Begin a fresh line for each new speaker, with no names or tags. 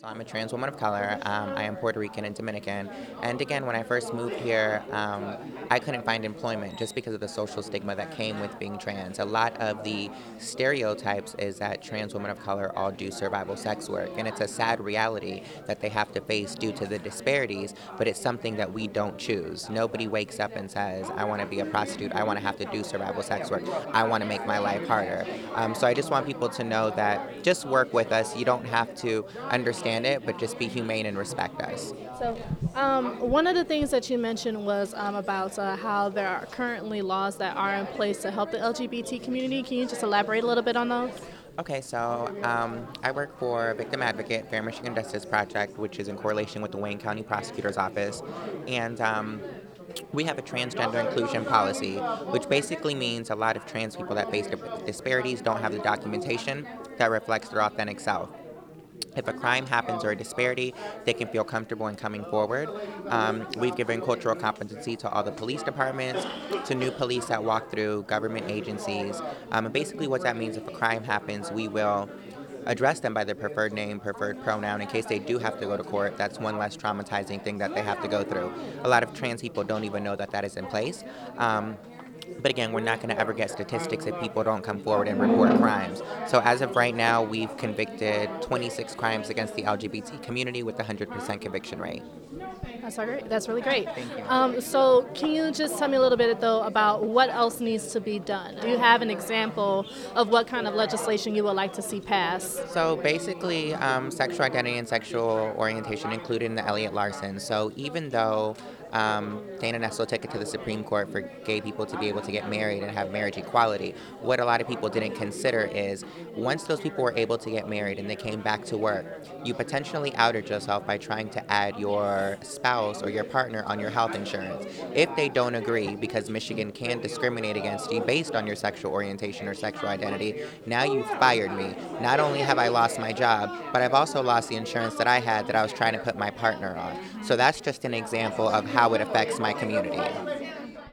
So I'm a trans woman of color. Um, I am Puerto Rican and Dominican. And again, when I first moved here, um, I couldn't find employment just because of the social stigma that came with being trans. A lot of the stereotypes is that trans women of color all do survival sex work. And it's a sad reality that they have to face due to the disparities, but it's something that we don't choose. Nobody wakes up and says, I want to be a prostitute. I want to have to do survival sex work. I want to make my life harder. Um, so I just want people to know that just work with us. You don't have to understand understand it, but just be humane and respect us.
So, um, one of the things that you mentioned was um, about uh, how there are currently laws that are in place to help the LGBT community. Can you just elaborate a little bit on those?
Okay, so um, I work for Victim Advocate, Fair Michigan Justice Project, which is in correlation with the Wayne County Prosecutor's Office. And um, we have a transgender inclusion policy, which basically means a lot of trans people that face disparities don't have the documentation that reflects their authentic self if a crime happens or a disparity, they can feel comfortable in coming forward. Um, we've given cultural competency to all the police departments, to new police that walk through government agencies. Um, and basically, what that means if a crime happens, we will address them by their preferred name, preferred pronoun, in case they do have to go to court. That's one less traumatizing thing that they have to go through. A lot of trans people don't even know that that is in place. Um, but again, we're not going to ever get statistics if people don't come forward and report crimes. So as of right now, we've convicted 26 crimes against the LGBT community with a 100% conviction rate.
That's great. That's really great.
Thank you.
Um, so, can you just tell me a little bit though about what else needs to be done? Do you have an example of what kind of legislation you would like to see passed?
So basically, um, sexual identity and sexual orientation included in the Elliott Larsen. So even though um, Dana Nessel took it to the Supreme Court for gay people to be able to get married and have marriage equality. What a lot of people didn't consider is once those people were able to get married and they came back to work, you potentially outed yourself by trying to add your spouse or your partner on your health insurance. If they don't agree, because Michigan can discriminate against you based on your sexual orientation or sexual identity, now you've fired me. Not only have I lost my job, but I've also lost the insurance that I had that I was trying to put my partner on. So that's just an example of how it affects my community.